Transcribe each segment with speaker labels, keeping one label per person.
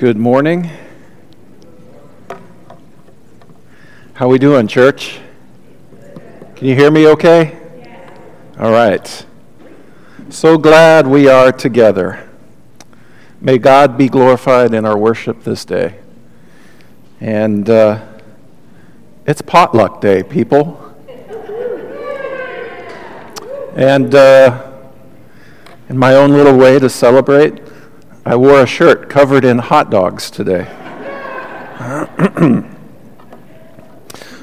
Speaker 1: Good morning. How we doing, church? Can you hear me okay? All right. So glad we are together. May God be glorified in our worship this day. And uh, it's potluck day, people. And uh, in my own little way to celebrate, I wore a shirt covered in hot dogs today.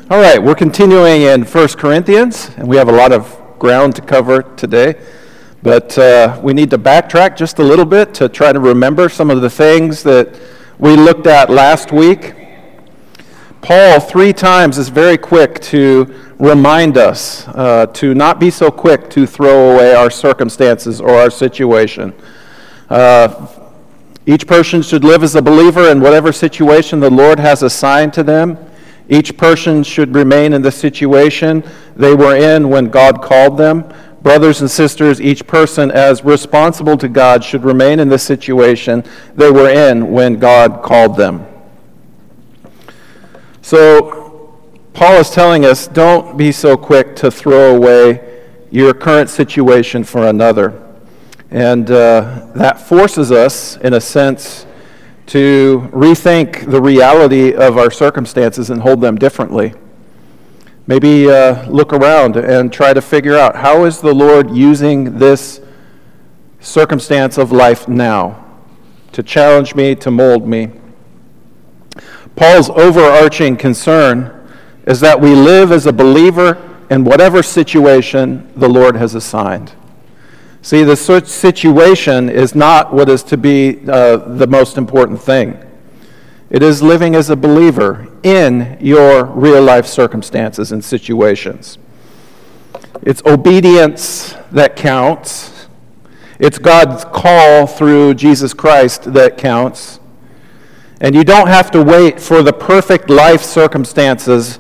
Speaker 1: All right, we're continuing in 1 Corinthians, and we have a lot of ground to cover today. But uh, we need to backtrack just a little bit to try to remember some of the things that we looked at last week. Paul, three times, is very quick to remind us uh, to not be so quick to throw away our circumstances or our situation. Uh, each person should live as a believer in whatever situation the Lord has assigned to them. Each person should remain in the situation they were in when God called them. Brothers and sisters, each person, as responsible to God, should remain in the situation they were in when God called them. So, Paul is telling us don't be so quick to throw away your current situation for another. And uh, that forces us, in a sense, to rethink the reality of our circumstances and hold them differently. Maybe uh, look around and try to figure out how is the Lord using this circumstance of life now to challenge me, to mold me. Paul's overarching concern is that we live as a believer in whatever situation the Lord has assigned. See, the situation is not what is to be uh, the most important thing. It is living as a believer in your real life circumstances and situations. It's obedience that counts. It's God's call through Jesus Christ that counts. And you don't have to wait for the perfect life circumstances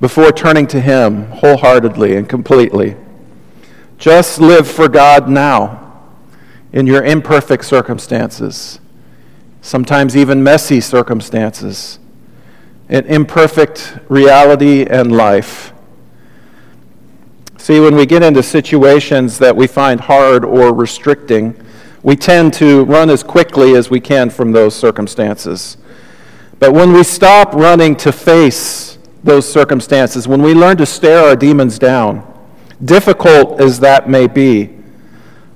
Speaker 1: before turning to Him wholeheartedly and completely. Just live for God now in your imperfect circumstances, sometimes even messy circumstances, in imperfect reality and life. See, when we get into situations that we find hard or restricting, we tend to run as quickly as we can from those circumstances. But when we stop running to face those circumstances, when we learn to stare our demons down, difficult as that may be,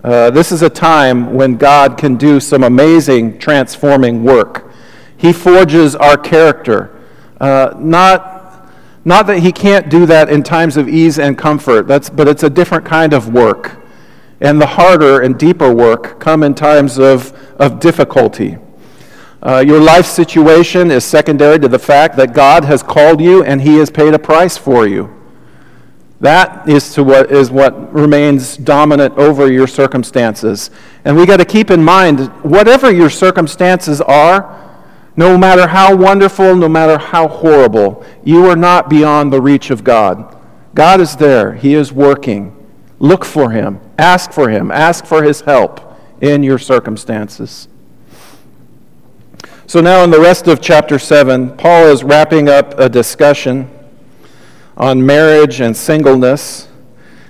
Speaker 1: uh, this is a time when God can do some amazing transforming work. He forges our character. Uh, not, not that He can't do that in times of ease and comfort, that's, but it's a different kind of work. And the harder and deeper work come in times of, of difficulty. Uh, your life situation is secondary to the fact that God has called you and He has paid a price for you. That is, to what, is what remains dominant over your circumstances. And we got to keep in mind whatever your circumstances are, no matter how wonderful, no matter how horrible, you are not beyond the reach of God. God is there, He is working. Look for Him, ask for Him, ask for His help in your circumstances. So, now in the rest of chapter 7, Paul is wrapping up a discussion on marriage and singleness.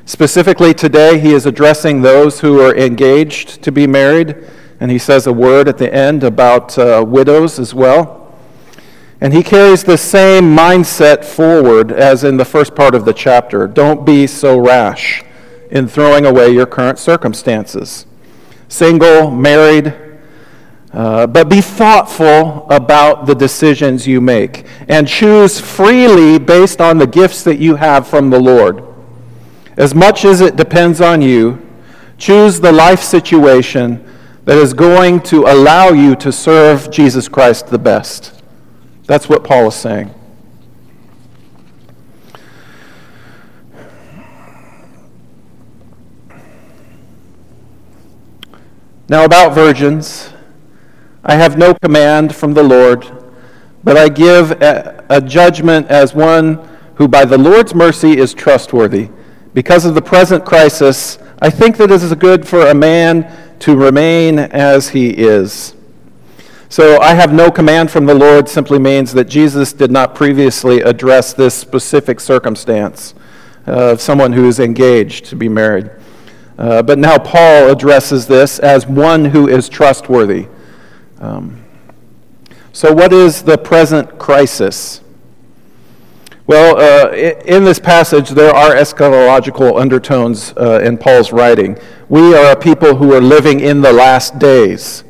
Speaker 1: Specifically, today, he is addressing those who are engaged to be married, and he says a word at the end about uh, widows as well. And he carries the same mindset forward as in the first part of the chapter. Don't be so rash in throwing away your current circumstances. Single, married, uh, but be thoughtful about the decisions you make and choose freely based on the gifts that you have from the Lord. As much as it depends on you, choose the life situation that is going to allow you to serve Jesus Christ the best. That's what Paul is saying. Now, about virgins. I have no command from the Lord, but I give a, a, judgment as one who by the Lord's mercy is trustworthy. Because of the present crisis, I think that it is good for a man to remain as he is. So I have no command from the Lord simply means that Jesus did not previously address this specific circumstance of someone who is engaged to be married. Uh, but now Paul addresses this as one who is trustworthy. Um, so, what is the present crisis? Well, uh, in this passage, there are eschatological undertones uh, in Paul's writing. We are a people who are living in the last days.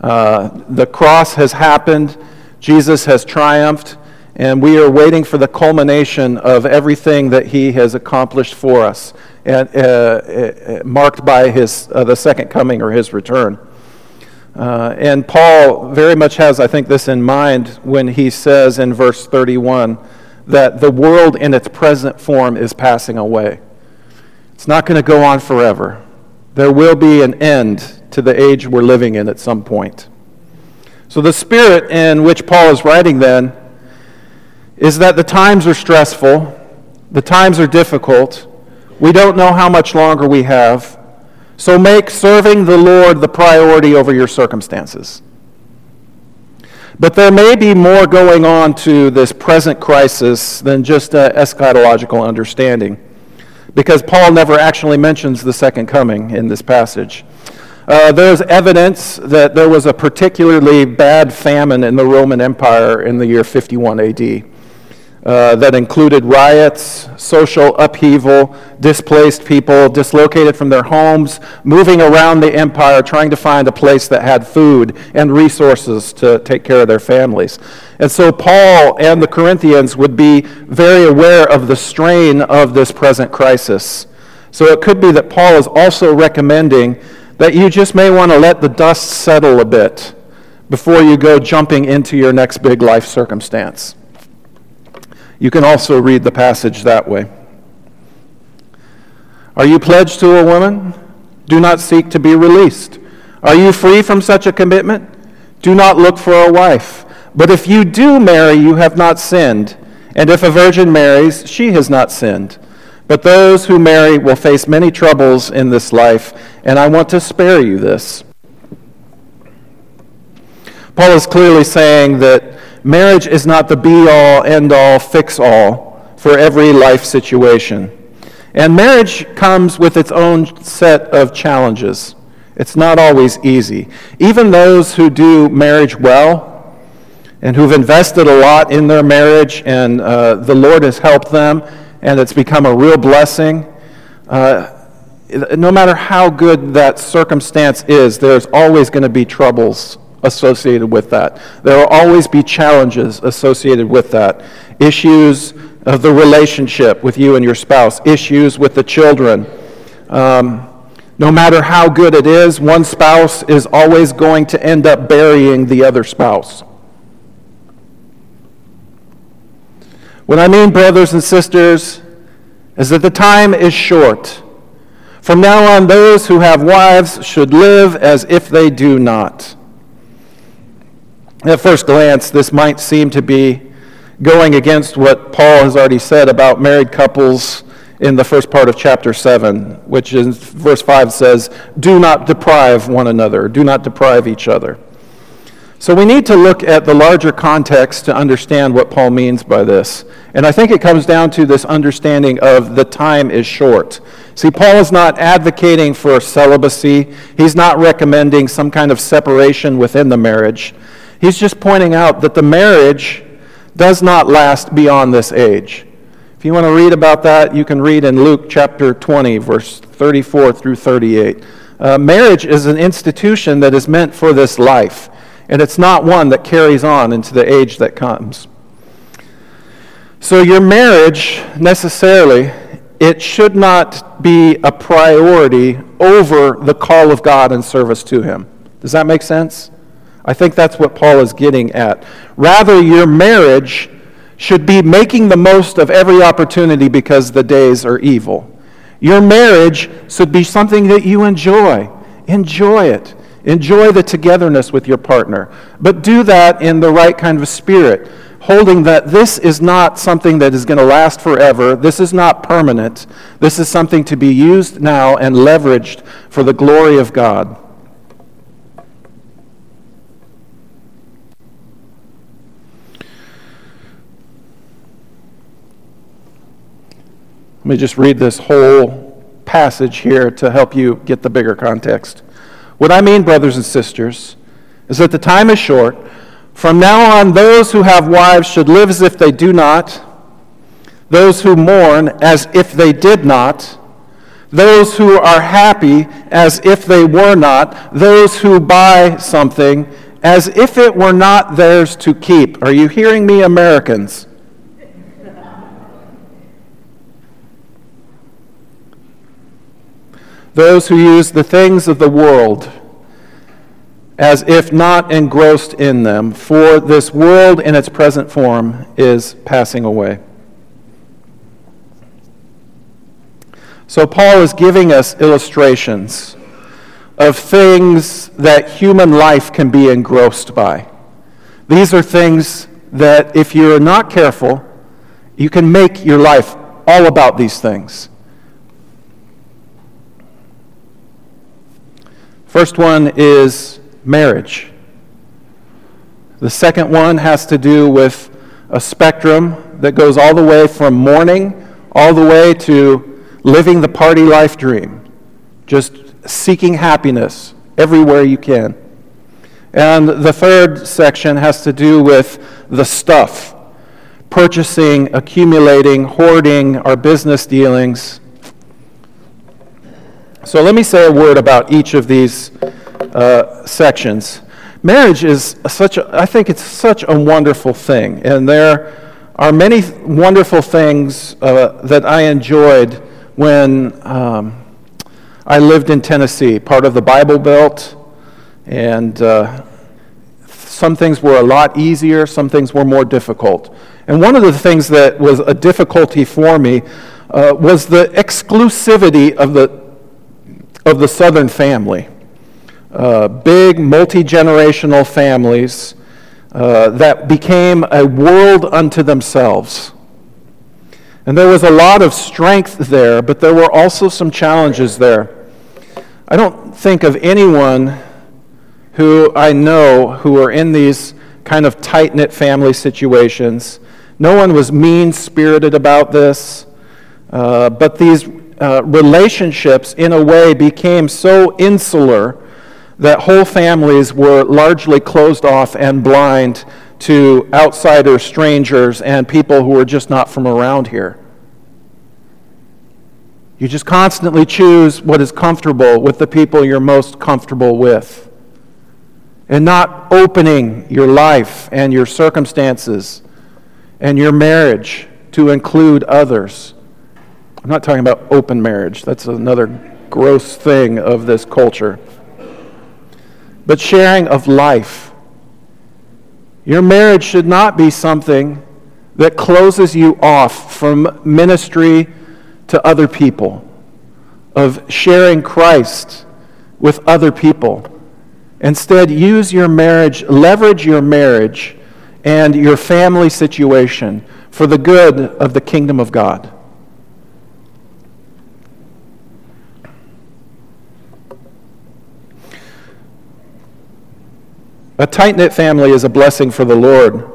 Speaker 1: Uh, the cross has happened, Jesus has triumphed, and we are waiting for the culmination of everything that he has accomplished for us, and, uh, uh, marked by his, uh, the second coming or his return. Uh, and Paul very much has, I think, this in mind when he says in verse 31 that the world in its present form is passing away. It's not going to go on forever. There will be an end to the age we're living in at some point. So, the spirit in which Paul is writing then is that the times are stressful, the times are difficult, we don't know how much longer we have. So, make serving the Lord the priority over your circumstances. But there may be more going on to this present crisis than just an eschatological understanding, because Paul never actually mentions the second coming in this passage. Uh, there's evidence that there was a particularly bad famine in the Roman Empire in the year 51 AD. Uh, that included riots, social upheaval, displaced people, dislocated from their homes, moving around the empire, trying to find a place that had food and resources to take care of their families. And so Paul and the Corinthians would be very aware of the strain of this present crisis. So it could be that Paul is also recommending that you just may want to let the dust settle a bit before you go jumping into your next big life circumstance. You can also read the passage that way. Are you pledged to a woman? Do not seek to be released. Are you free from such a commitment? Do not look for a wife. But if you do marry, you have not sinned. And if a virgin marries, she has not sinned. But those who marry will face many troubles in this life, and I want to spare you this. Paul is clearly saying that marriage is not the be all, end all, fix all for every life situation. And marriage comes with its own set of challenges. It's not always easy. Even those who do marriage well and who've invested a lot in their marriage and uh, the Lord has helped them and it's become a real blessing. Uh, no matter how good that circumstance is, there's always going to be troubles associated with that. There will always be challenges associated with that. Issues of the relationship with you and your spouse, issues with the children. Um, no matter how good it is, one spouse is always going to end up burying the other spouse. What I mean, brothers and sisters, is that the time is short. From now on, those who have wives should live as if they do not. At first glance, this might seem to be going against what Paul has already said about married couples in the first part of chapter 7, which in verse 5 says, Do not deprive one another, do not deprive each other. So we need to look at the larger context to understand what Paul means by this. And I think it comes down to this understanding of the time is short. See, Paul is not advocating for celibacy, he's not recommending some kind of separation within the marriage. He's just pointing out that the marriage does not last beyond this age. If you want to read about that, you can read in Luke chapter 20, verse 34 through 38. Uh, marriage is an institution that is meant for this life and it's not one that carries on into the age that comes. So, your marriage necessarily, it should not be a priority over the call of God and service to Him. Does that make sense? I think that's what Paul is getting at. Rather, your marriage should be making the most of every opportunity because the days are evil. Your marriage should be something that you enjoy. Enjoy it. Enjoy the togetherness with your partner, but do that in the right kind of spirit, holding that this is not something that is going to last forever. This is not permanent. This is something to be used now and leveraged for the glory of God. Me just read this whole passage here to help you get the bigger context. What I mean, brothers and sisters, is that the time is short. From now on, those who have wives should live as if they do not, those who mourn as if they did not, those who are happy as if they were not, those who buy something as if it were not theirs to keep. Are you hearing me, Americans? Those who use the things of the world as if not engrossed in them, for this world in its present form is passing away. So, Paul is giving us illustrations of things that human life can be engrossed by. These are things that, if you're not careful, you can make your life all about these things. First one is marriage. The second one has to do with a spectrum that goes all the way from mourning all the way to living the party life dream, just seeking happiness everywhere you can. And the third section has to do with the stuff purchasing, accumulating, hoarding, our business dealings, so let me say a word about each of these uh, sections. Marriage is such a, I think it's such a wonderful thing. And there are many wonderful things uh, that I enjoyed when um, I lived in Tennessee, part of the Bible Belt. And uh, some things were a lot easier, some things were more difficult. And one of the things that was a difficulty for me uh, was the exclusivity of the of the Southern family. Uh, big, multi generational families uh, that became a world unto themselves. And there was a lot of strength there, but there were also some challenges there. I don't think of anyone who I know who are in these kind of tight knit family situations. No one was mean spirited about this, uh, but these uh, relationships, in a way, became so insular that whole families were largely closed off and blind to outsiders, strangers, and people who were just not from around here. You just constantly choose what is comfortable with the people you're most comfortable with. And not opening your life and your circumstances and your marriage to include others. I'm not talking about open marriage, that's another gross thing of this culture. But sharing of life. Your marriage should not be something that closes you off from ministry to other people, of sharing Christ with other people. Instead, use your marriage, leverage your marriage and your family situation for the good of the kingdom of God. A tight knit family is a blessing for the Lord.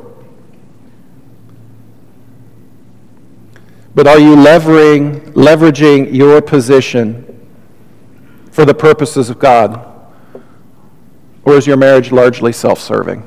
Speaker 1: But are you levering, leveraging your position for the purposes of God? Or is your marriage largely self serving?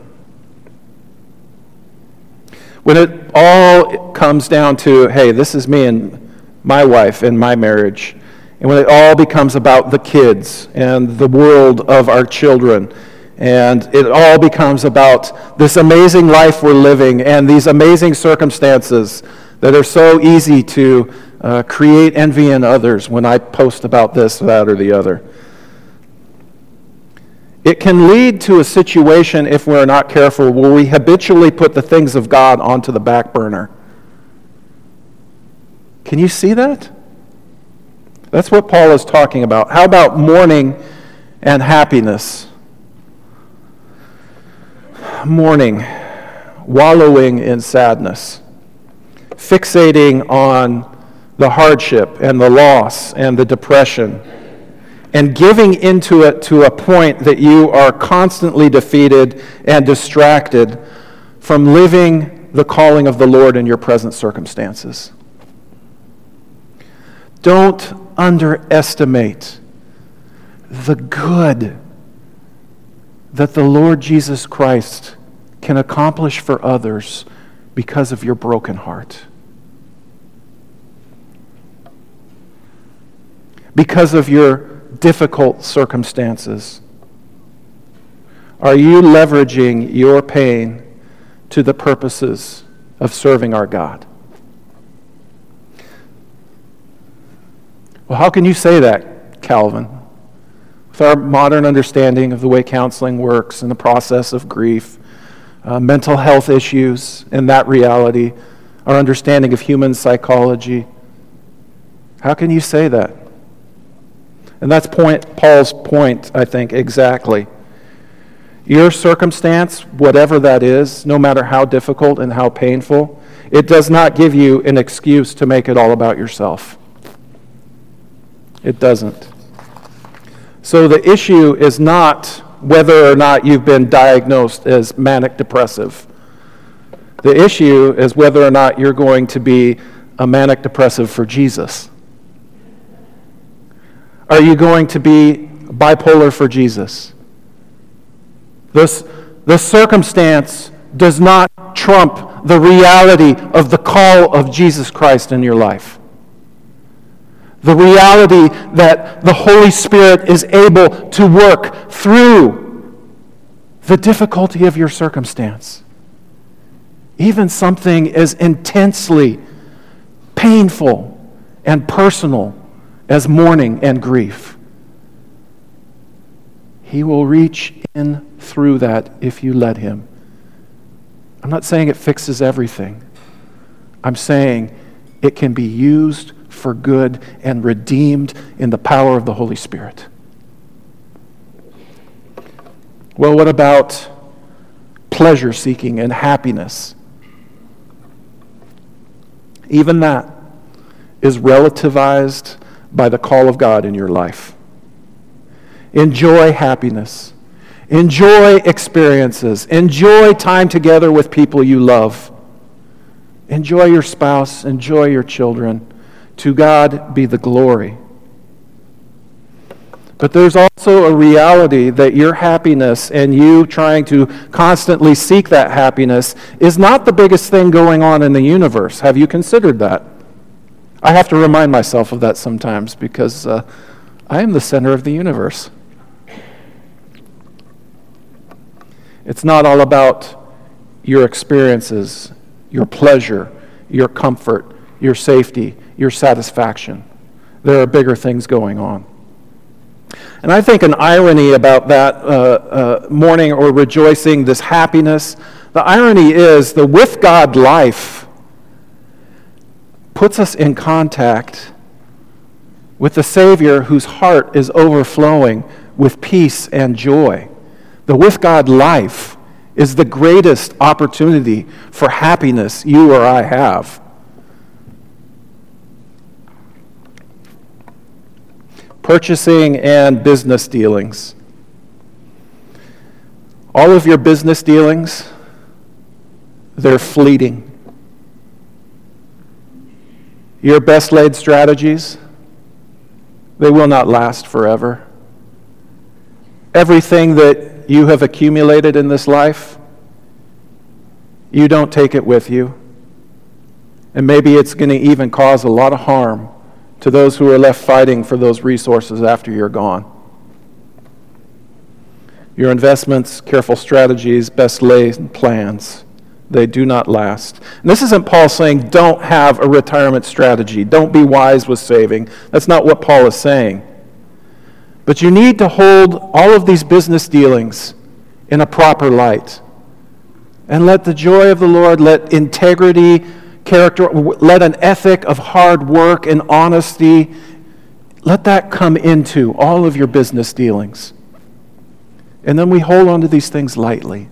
Speaker 1: When it all comes down to, hey, this is me and my wife and my marriage, and when it all becomes about the kids and the world of our children and it all becomes about this amazing life we're living and these amazing circumstances that are so easy to uh, create envy in others when I post about this, that, or the other. It can lead to a situation, if we're not careful, where we habitually put the things of God onto the back burner. Can you see that? That's what Paul is talking about. How about mourning and happiness? Mourning, wallowing in sadness, fixating on the hardship and the loss and the depression, and giving into it to a point that you are constantly defeated and distracted from living the calling of the Lord in your present circumstances. don't underestimate the good that the Lord Jesus Christ can accomplish for others because of your broken heart. Because of your difficult circumstances. Are you leveraging your pain to the purposes of serving our God? Well, how can you say that, Calvin? With our modern understanding of the way counseling works and the process of grief, uh, mental health issues, and that reality, our understanding of human psychology, how can you say that? And that's point, Paul's point, I think, exactly. Your circumstance, whatever that is, no matter how difficult and how painful, it does not give you an excuse to make it all about yourself. It doesn't. So the issue is not whether or not you've been diagnosed as manic depressive. The issue is whether or not you're going to be a manic depressive for Jesus. Are you going to be bipolar for Jesus? This, the circumstance does not trump the reality of the call of Jesus Christ in your life. The reality that the Holy Spirit is able to work through the difficulty of your circumstance. Even something as intensely painful and personal as mourning and grief. He will reach in through that if you let Him. I'm not saying it fixes everything. I'm saying it can be used for good and redeemed in the power of the Holy Spirit. Well, what about pleasure seeking and happiness? Even that is relativized by the call of God in your life. Enjoy happiness. Enjoy experiences. Enjoy time together with people you love. Enjoy your spouse. Enjoy your children. To God be the glory. But there's also a reality that your happiness and you trying to constantly seek that happiness is not the biggest thing going on in the universe. Have you considered that? I have to remind myself of that sometimes because uh, I am the center of the universe. It's not all about your experiences, your pleasure, your comfort, your safety, your satisfaction. There are bigger things going on. And I think an irony about that uh, uh, mourning or rejoicing, this happiness, the irony is the with God life puts us in contact with the Savior whose heart is overflowing with peace and joy. The with God life is the greatest opportunity for happiness you or I have. Purchasing and business dealings. All of your business dealings, they're fleeting. Your best laid strategies, they will not last forever. Everything that you have accumulated in this life, you don't take it with you. And maybe it's going to even cause a lot of harm to those who are left fighting for those resources after you're gone. Your investments, careful strategies, best laid plans, they do not last. And this isn't Paul saying don't have a retirement strategy, don't be wise with saving. That's not what Paul is saying. But you need to hold all of these business dealings in a proper light. And let the joy of the Lord, let integrity, character, let an ethic of hard work and honesty, let that come into all of your business dealings. And then we hold on to these things lightly.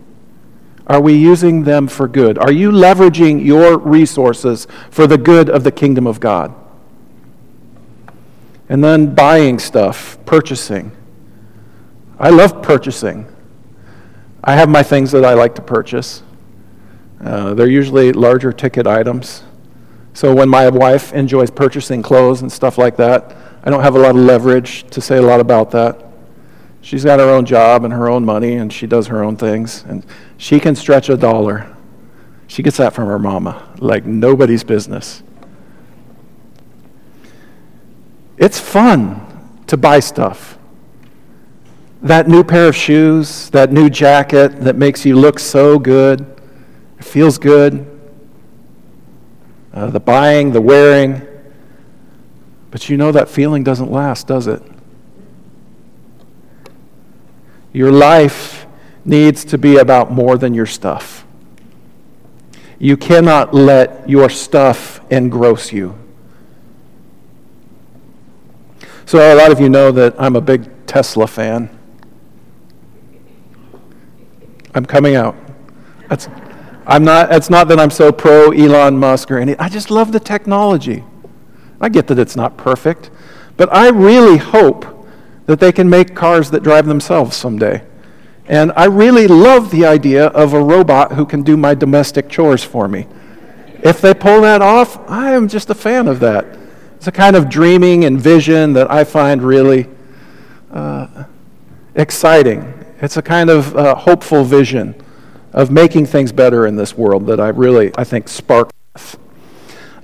Speaker 1: Are we using them for good? Are you leveraging your resources for the good of the kingdom of God? And then buying stuff, purchasing. I love purchasing. I have my things that I like to purchase. Uh, they're usually larger ticket items. So when my wife enjoys purchasing clothes and stuff like that, I don't have a lot of leverage to say a lot about that. She's got her own job and her own money, and she does her own things, and she can stretch a dollar. She gets that from her mama, like nobody's business. It's fun to buy stuff. That new pair of shoes, that new jacket that makes you look so good, it feels good. Uh, the buying, the wearing. But you know that feeling doesn't last, does it? Your life needs to be about more than your stuff. You cannot let your stuff engross you. So, a lot of you know that I'm a big Tesla fan. I'm coming out. That's, I'm not, it's not that I'm so pro Elon Musk or anything. I just love the technology. I get that it's not perfect, but I really hope that they can make cars that drive themselves someday. And I really love the idea of a robot who can do my domestic chores for me. If they pull that off, I am just a fan of that. It's a kind of dreaming and vision that I find really uh, exciting. It's a kind of uh, hopeful vision of making things better in this world that I really, I think, spark with.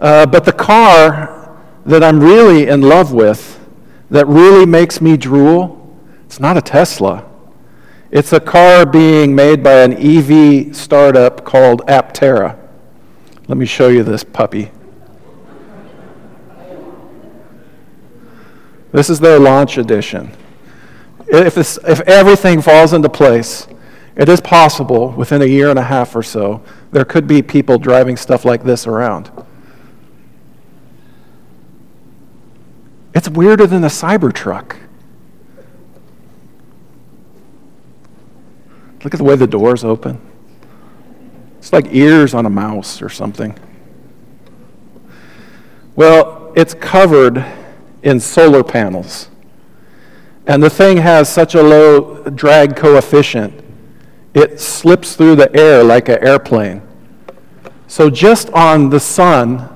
Speaker 1: Uh, but the car that I'm really in love with, that really makes me drool, it's not a Tesla. It's a car being made by an EV startup called Aptera. Let me show you this puppy. This is their launch edition. If, if everything falls into place, it is possible within a year and a half or so, there could be people driving stuff like this around. It's weirder than a Cybertruck. Look at the way the doors open. It's like ears on a mouse or something. Well, it's covered in solar panels. And the thing has such a low drag coefficient, it slips through the air like an airplane. So just on the sun,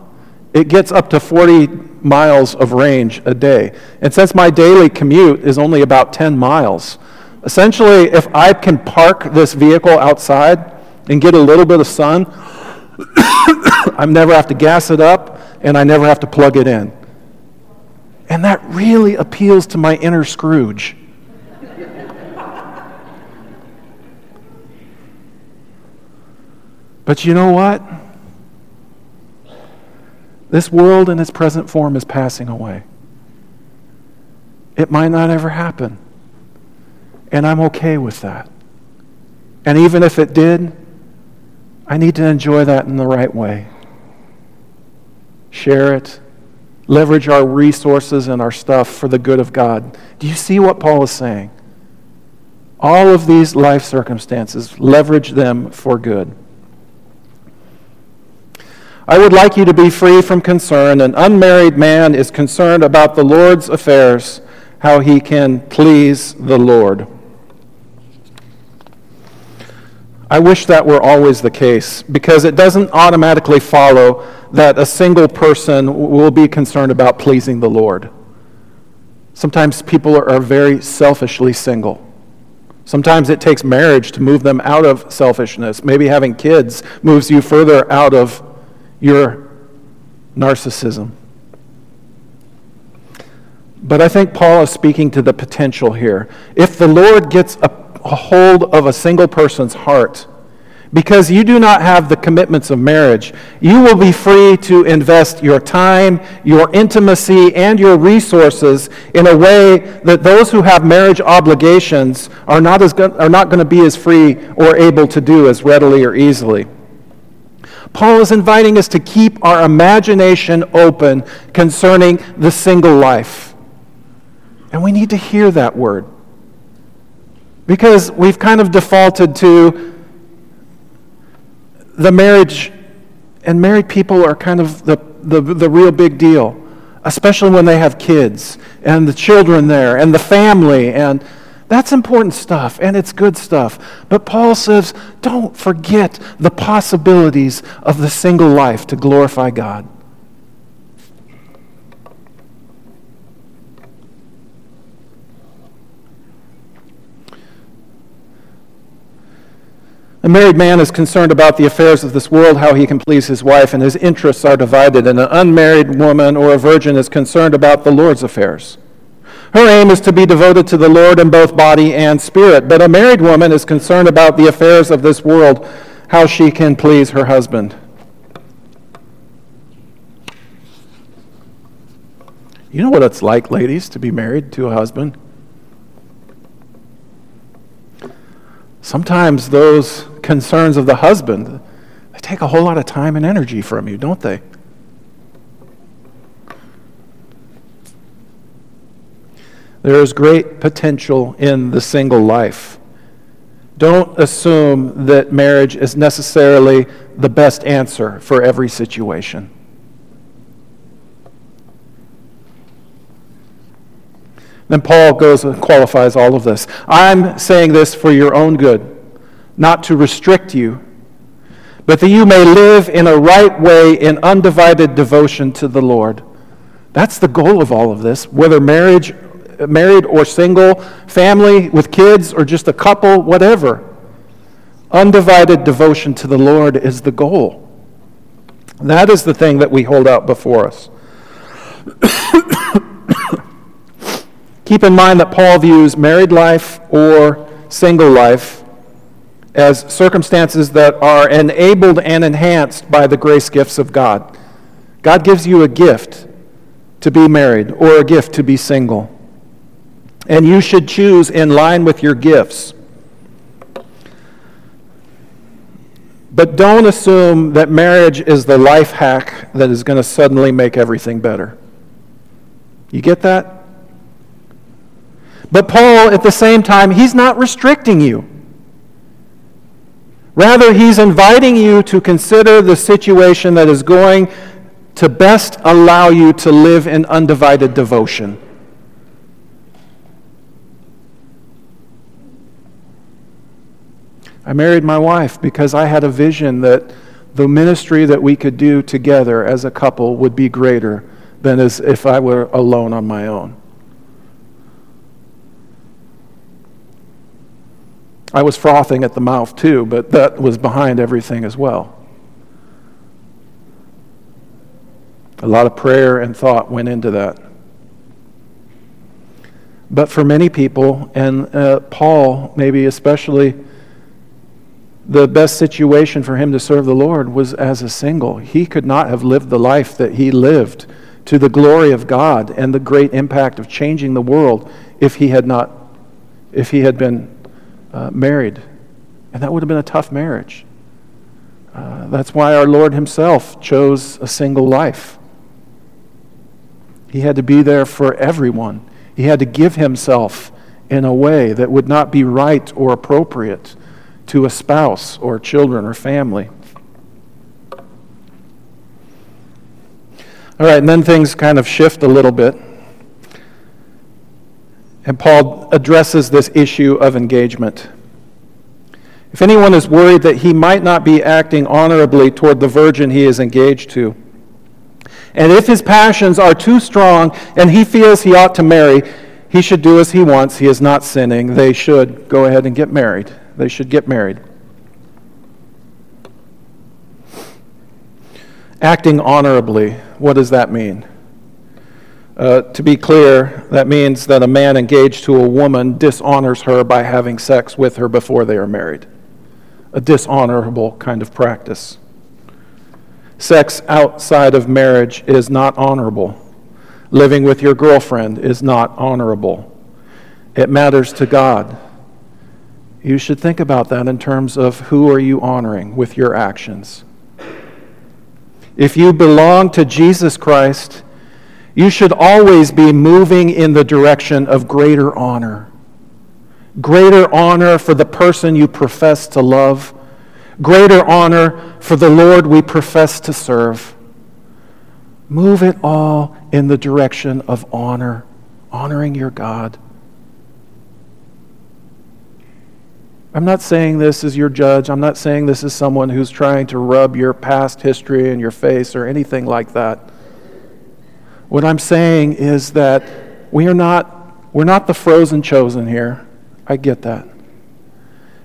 Speaker 1: it gets up to 40 miles of range a day. And since my daily commute is only about 10 miles, essentially, if I can park this vehicle outside and get a little bit of sun, I never have to gas it up and I never have to plug it in. And that really appeals to my inner Scrooge. But you know what? This world in its present form is passing away. It might not ever happen. And I'm okay with that. And even if it did, I need to enjoy that in the right way. Share it. Leverage our resources and our stuff for the good of God. Do you see what Paul is saying? All of these life circumstances, leverage them for good. I would like you to be free from concern. An unmarried man is concerned about the Lord's affairs, how he can please the Lord. I wish that were always the case because it doesn't automatically follow that a single person will be concerned about pleasing the Lord. Sometimes people are very selfishly single. Sometimes it takes marriage to move them out of selfishness. Maybe having kids moves you further out of your narcissism. But I think Paul is speaking to the potential here. If the Lord gets a, hold of a single person's heart, because you do not have the commitments of marriage, you will be free to invest your time, your intimacy, and your resources in a way that those who have marriage obligations are not, as are not going to be as free or able to do as readily or easily. Paul is inviting us to keep our imagination open concerning the single life. And we need to hear that word. Because we've kind of defaulted to the marriage, and married people are kind of the, the, the real big deal, especially when they have kids and the children there and the family and that's important stuff, and it's good stuff. But Paul says, don't forget the possibilities of the single life to glorify God. A married man is concerned about the affairs of this world, how he can please his wife, and his interests are divided. And an unmarried woman or a virgin is concerned about the Lord's affairs her aim is to be devoted to the Lord in both body and spirit. But a married woman is concerned about the affairs of this world, how she can please her husband. You know what it's like, ladies, to be married to a husband? Sometimes those concerns of the husband, they take a whole lot of time and energy from you, don't they? There is great potential in the single life. Don't assume that marriage is necessarily the best answer for every situation. Then Paul goes and qualifies all of this. I'm saying this for your own good, not to restrict you, but that you may live in a right way in undivided devotion to the Lord. That's the goal of all of this, whether marriage married or single, family with kids or just a couple, whatever. Undivided devotion to the Lord is the goal. That is the thing that we hold out before us. Keep in mind that Paul views married life or single life as circumstances that are enabled and enhanced by the grace gifts of God. God gives you a gift to be married or a gift to be single and you should choose in line with your gifts. But don't assume that marriage is the life hack that is going to suddenly make everything better. You get that? But Paul, at the same time, he's not restricting you. Rather, he's inviting you to consider the situation that is going to best allow you to live in undivided devotion. I married my wife because I had a vision that the ministry that we could do together as a couple would be greater than as if I were alone on my own. I was frothing at the mouth too, but that was behind everything as well. A lot of prayer and thought went into that. But for many people, and uh, Paul maybe especially, the best situation for him to serve the Lord was as a single. He could not have lived the life that he lived to the glory of God and the great impact of changing the world if he had not, if he had been uh, married. And that would have been a tough marriage. Uh, that's why our Lord Himself chose a single life. He had to be there for everyone. He had to give Himself in a way that would not be right or appropriate to a spouse or children or family. All right, and then things kind of shift a little bit. And Paul addresses this issue of engagement. If anyone is worried that he might not be acting honorably toward the virgin he is engaged to, and if his passions are too strong and he feels he ought to marry, he should do as he wants. He is not sinning. They should go ahead and get married they should get married. Acting honorably, what does that mean? Uh, to be clear, that means that a man engaged to a woman dishonors her by having sex with her before they are married. A dishonorable kind of practice. Sex outside of marriage is not honorable. Living with your girlfriend is not honorable. It matters to God you should think about that in terms of who are you honoring with your actions. If you belong to Jesus Christ, you should always be moving in the direction of greater honor. Greater honor for the person you profess to love, greater honor for the Lord we profess to serve. Move it all in the direction of honor, honoring your God. I'm not saying this as your judge. I'm not saying this as someone who's trying to rub your past history in your face or anything like that. What I'm saying is that we are not, we're not the frozen chosen here. I get that.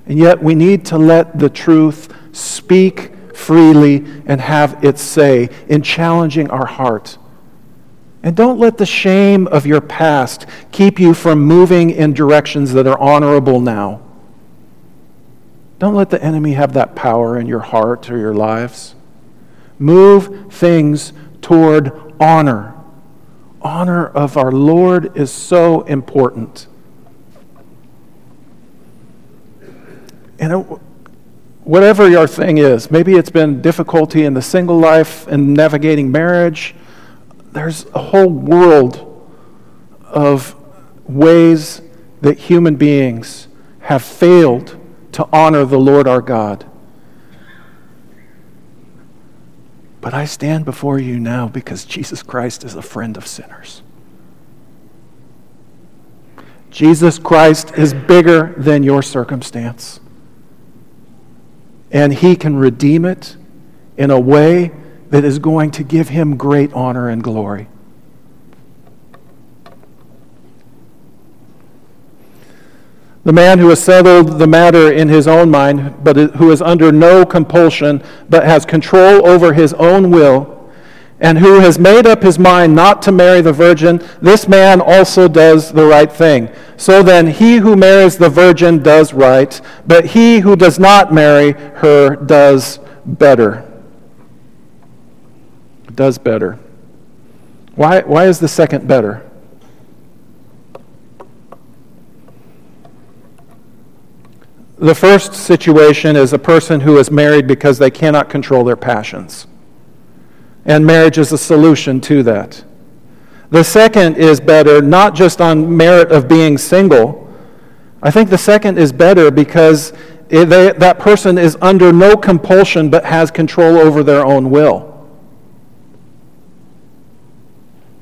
Speaker 1: And yet we need to let the truth speak freely and have its say in challenging our heart. And don't let the shame of your past keep you from moving in directions that are honorable now. Don't let the enemy have that power in your heart or your lives. Move things toward honor. Honor of our Lord is so important. And whatever your thing is, maybe it's been difficulty in the single life and navigating marriage there's a whole world of ways that human beings have failed to honor the Lord our God. But I stand before you now because Jesus Christ is a friend of sinners. Jesus Christ is bigger than your circumstance. And he can redeem it in a way that is going to give him great honor and glory. The man who has settled the matter in his own mind, but who is under no compulsion, but has control over his own will, and who has made up his mind not to marry the virgin, this man also does the right thing. So then, he who marries the virgin does right, but he who does not marry her does better does better. Why, why is the second better? The first situation is a person who is married because they cannot control their passions. And marriage is a solution to that. The second is better not just on merit of being single. I think the second is better because it, they, that person is under no compulsion but has control over their own will.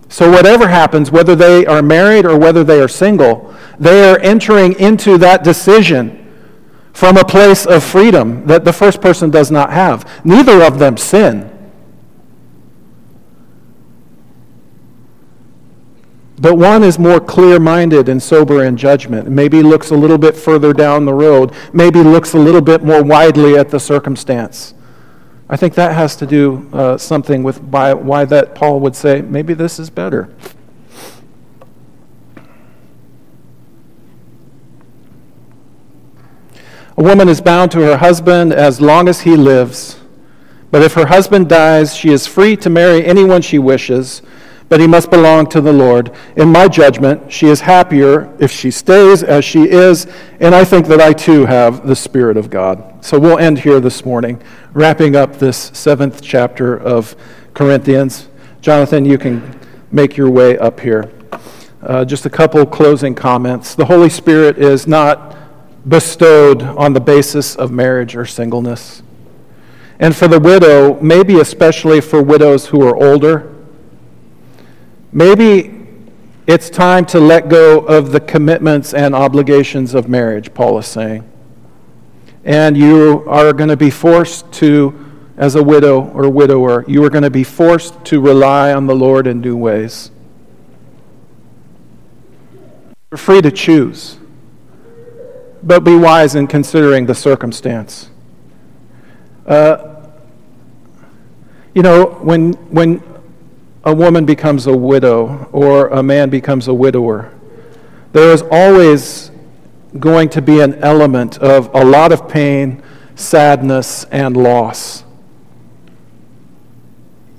Speaker 1: So, whatever happens, whether they are married or whether they are single, they are entering into that decision from a place of freedom that the first person does not have. Neither of them sin. But one is more clear minded and sober in judgment. Maybe looks a little bit further down the road. Maybe looks a little bit more widely at the circumstance. I think that has to do uh, something with why, why that Paul would say, maybe this is better. A woman is bound to her husband as long as he lives. But if her husband dies, she is free to marry anyone she wishes but he must belong to the Lord. In my judgment, she is happier if she stays as she is, and I think that I too have the Spirit of God. So we'll end here this morning, wrapping up this seventh chapter of Corinthians. Jonathan, you can make your way up here. Uh, just a couple closing comments. The Holy Spirit is not bestowed on the basis of marriage or singleness. And for the widow, maybe especially for widows who are older, Maybe it's time to let go of the commitments and obligations of marriage, Paul is saying. And you are going to be forced to, as a widow or widower, you are going to be forced to rely on the Lord in new ways. You're free to choose, but be wise in considering the circumstance. Uh, you know, when, when a woman becomes a widow or a man becomes a widower, there is always going to be an element of a lot of pain, sadness, and loss.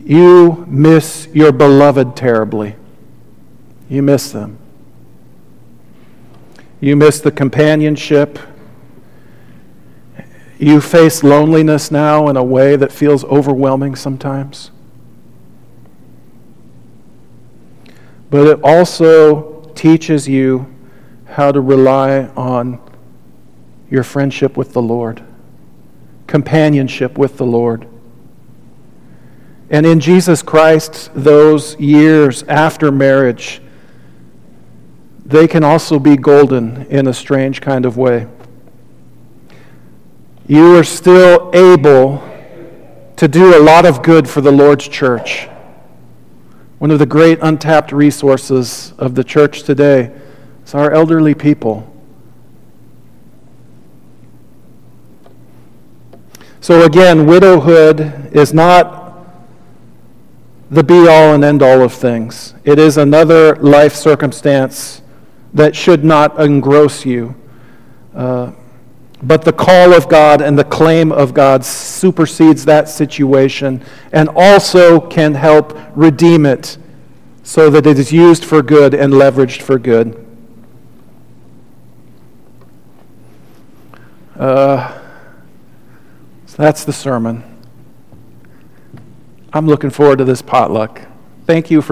Speaker 1: You miss your beloved terribly. You miss them. You miss the companionship. You face loneliness now in a way that feels overwhelming sometimes. but it also teaches you how to rely on your friendship with the Lord, companionship with the Lord. And in Jesus Christ, those years after marriage, they can also be golden in a strange kind of way. You are still able to do a lot of good for the Lord's church. One of the great untapped resources of the church today is our elderly people. So again, widowhood is not the be all and end all of things. It is another life circumstance that should not engross you. Uh, but the call of God and the claim of God supersedes that situation and also can help redeem it so that it is used for good and leveraged for good. Uh, so that's the sermon. I'm looking forward to this potluck. Thank you for.